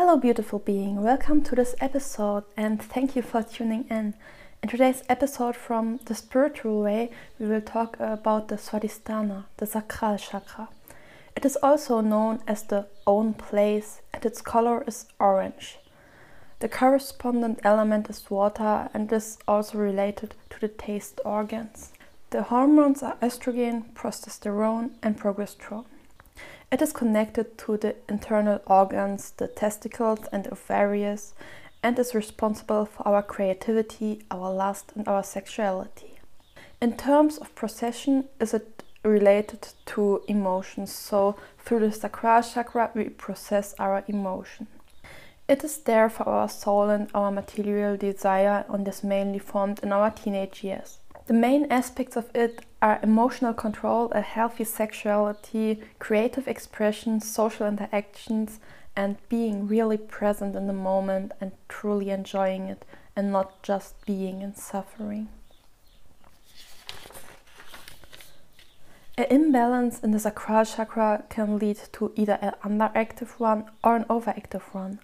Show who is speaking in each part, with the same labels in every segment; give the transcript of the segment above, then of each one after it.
Speaker 1: Hello, beautiful being. Welcome to this episode and thank you for tuning in. In today's episode from the spiritual way, we will talk about the Svadhisthana, the sacral chakra. It is also known as the own place and its color is orange. The correspondent element is water and is also related to the taste organs. The hormones are estrogen, progesterone, and progesterone. It is connected to the internal organs, the testicles and ovaries, and is responsible for our creativity, our lust, and our sexuality. In terms of procession, is it related to emotions? So, through the sacral chakra, we process our emotion. It is there for our soul and our material desire, and is mainly formed in our teenage years. The main aspects of it are emotional control, a healthy sexuality, creative expression, social interactions, and being really present in the moment and truly enjoying it and not just being in suffering. An imbalance in the sacral chakra can lead to either an underactive one or an overactive one.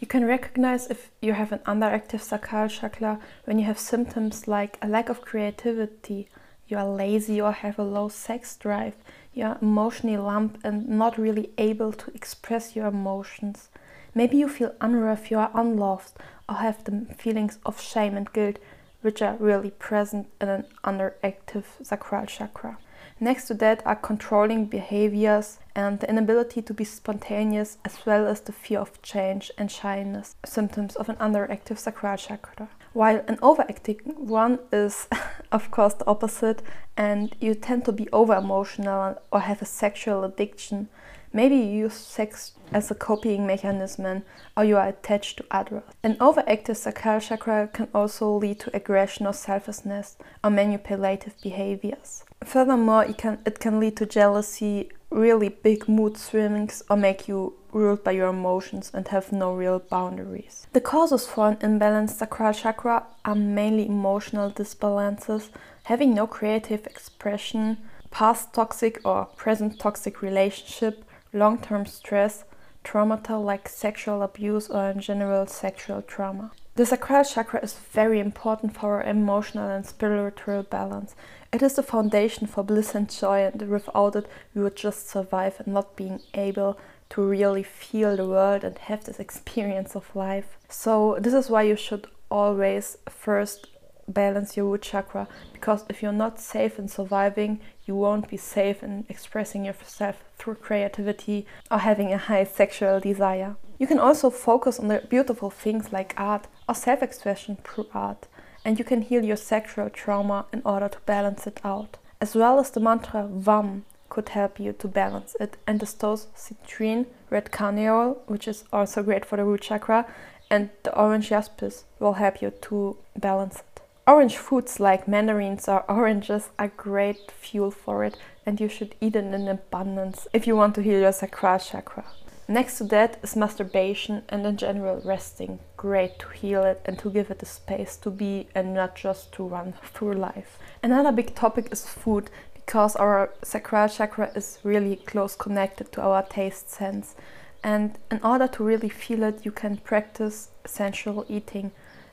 Speaker 1: You can recognize if you have an underactive sacral chakra when you have symptoms like a lack of creativity, you are lazy or have a low sex drive, you are emotionally lump and not really able to express your emotions. Maybe you feel unworthy or unloved or have the feelings of shame and guilt which are really present in an underactive sacral chakra. Next to that are controlling behaviors and the inability to be spontaneous, as well as the fear of change and shyness, symptoms of an underactive sacral chakra. While an overactive one is, of course, the opposite, and you tend to be over emotional or have a sexual addiction. Maybe you use sex as a coping mechanism or you are attached to others. An overactive sacral chakra can also lead to aggression or selfishness or manipulative behaviors. Furthermore, it can, it can lead to jealousy, really big mood swings, or make you ruled by your emotions and have no real boundaries. The causes for an imbalanced sacral chakra are mainly emotional disbalances, having no creative expression, past toxic or present toxic relationship, long term stress, trauma like sexual abuse, or in general sexual trauma. The sacral chakra is very important for our emotional and spiritual balance. It is the foundation for bliss and joy, and without it, we would just survive and not being able to really feel the world and have this experience of life. So, this is why you should always first balance your root chakra because if you're not safe in surviving, you won't be safe in expressing yourself through creativity or having a high sexual desire. You can also focus on the beautiful things like art or self expression through art, and you can heal your sexual trauma in order to balance it out. As well as the mantra VAM could help you to balance it, and the stones citrine, red carnelian, which is also great for the root chakra, and the orange jaspis will help you to balance it. Orange foods like mandarins or oranges are great fuel for it and you should eat it in abundance if you want to heal your sacral chakra. Next to that is masturbation and in general resting. Great to heal it and to give it the space to be and not just to run through life. Another big topic is food because our sacral chakra is really close connected to our taste sense. And in order to really feel it, you can practice sensual eating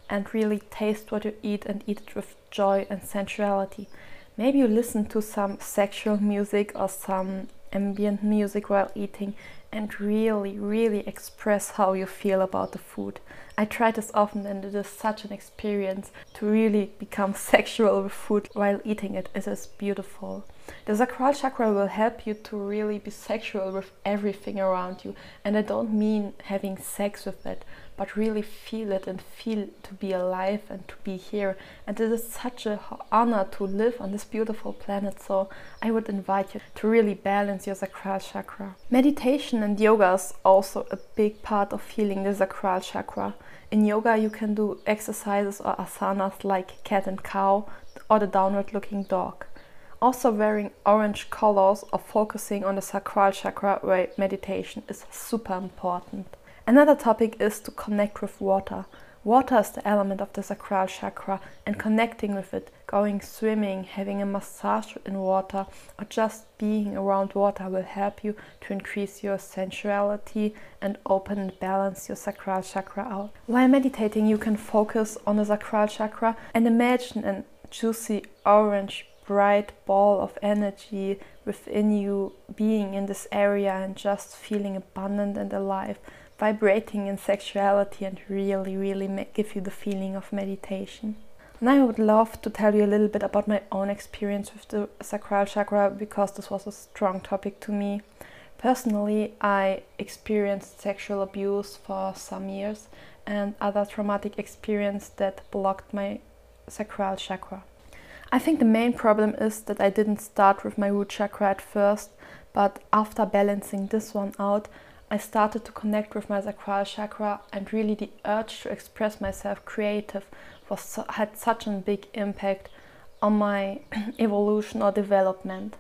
Speaker 1: and really taste what you eat and eat it with joy and sensuality. Maybe you listen to some sexual music or some ambient music while eating and really, really express how you feel about the food. I try this often and it is such an experience to really become sexual with food while eating it. It is beautiful. The sacral chakra will help you to really be sexual with everything around you. And I don't mean having sex with it, but really feel it and feel to be alive and to be here. And it is such an honor to live on this beautiful planet. So I would invite you to really balance your sacral chakra. Meditation and yoga is also a big part of healing the sacral chakra. In yoga, you can do exercises or asanas like cat and cow or the downward looking dog. Also, wearing orange colors or focusing on the sacral chakra meditation is super important. Another topic is to connect with water. Water is the element of the sacral chakra, and connecting with it, going swimming, having a massage in water, or just being around water will help you to increase your sensuality and open and balance your sacral chakra out. While meditating, you can focus on the sacral chakra and imagine a juicy orange bright ball of energy within you being in this area and just feeling abundant and alive vibrating in sexuality and really, really give you the feeling of meditation. And I would love to tell you a little bit about my own experience with the sacral chakra because this was a strong topic to me. Personally, I experienced sexual abuse for some years and other traumatic experience that blocked my sacral chakra. I think the main problem is that I didn't start with my root chakra at first, but after balancing this one out, I started to connect with my sacral chakra and really the urge to express myself creative was had such a big impact on my evolution or development.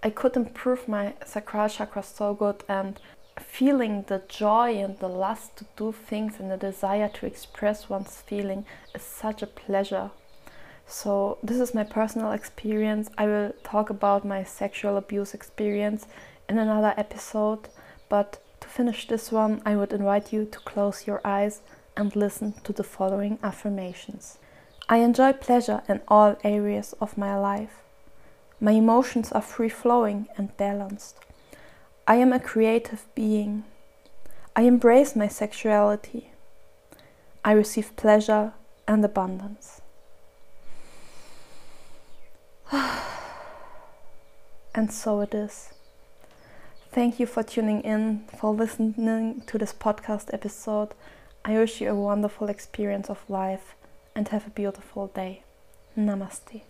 Speaker 1: I could improve my sacral chakra so good and feeling the joy and the lust to do things and the desire to express one's feeling is such a pleasure. So this is my personal experience. I will talk about my sexual abuse experience in another episode, but to finish this one, I would invite you to close your eyes and listen to the following affirmations. I enjoy pleasure in all areas of my life. My emotions are free flowing and balanced. I am a creative being. I embrace my sexuality. I receive pleasure and abundance. and so it is. Thank you for tuning in, for listening to this podcast episode. I wish you a wonderful experience of life and have a beautiful day. Namaste.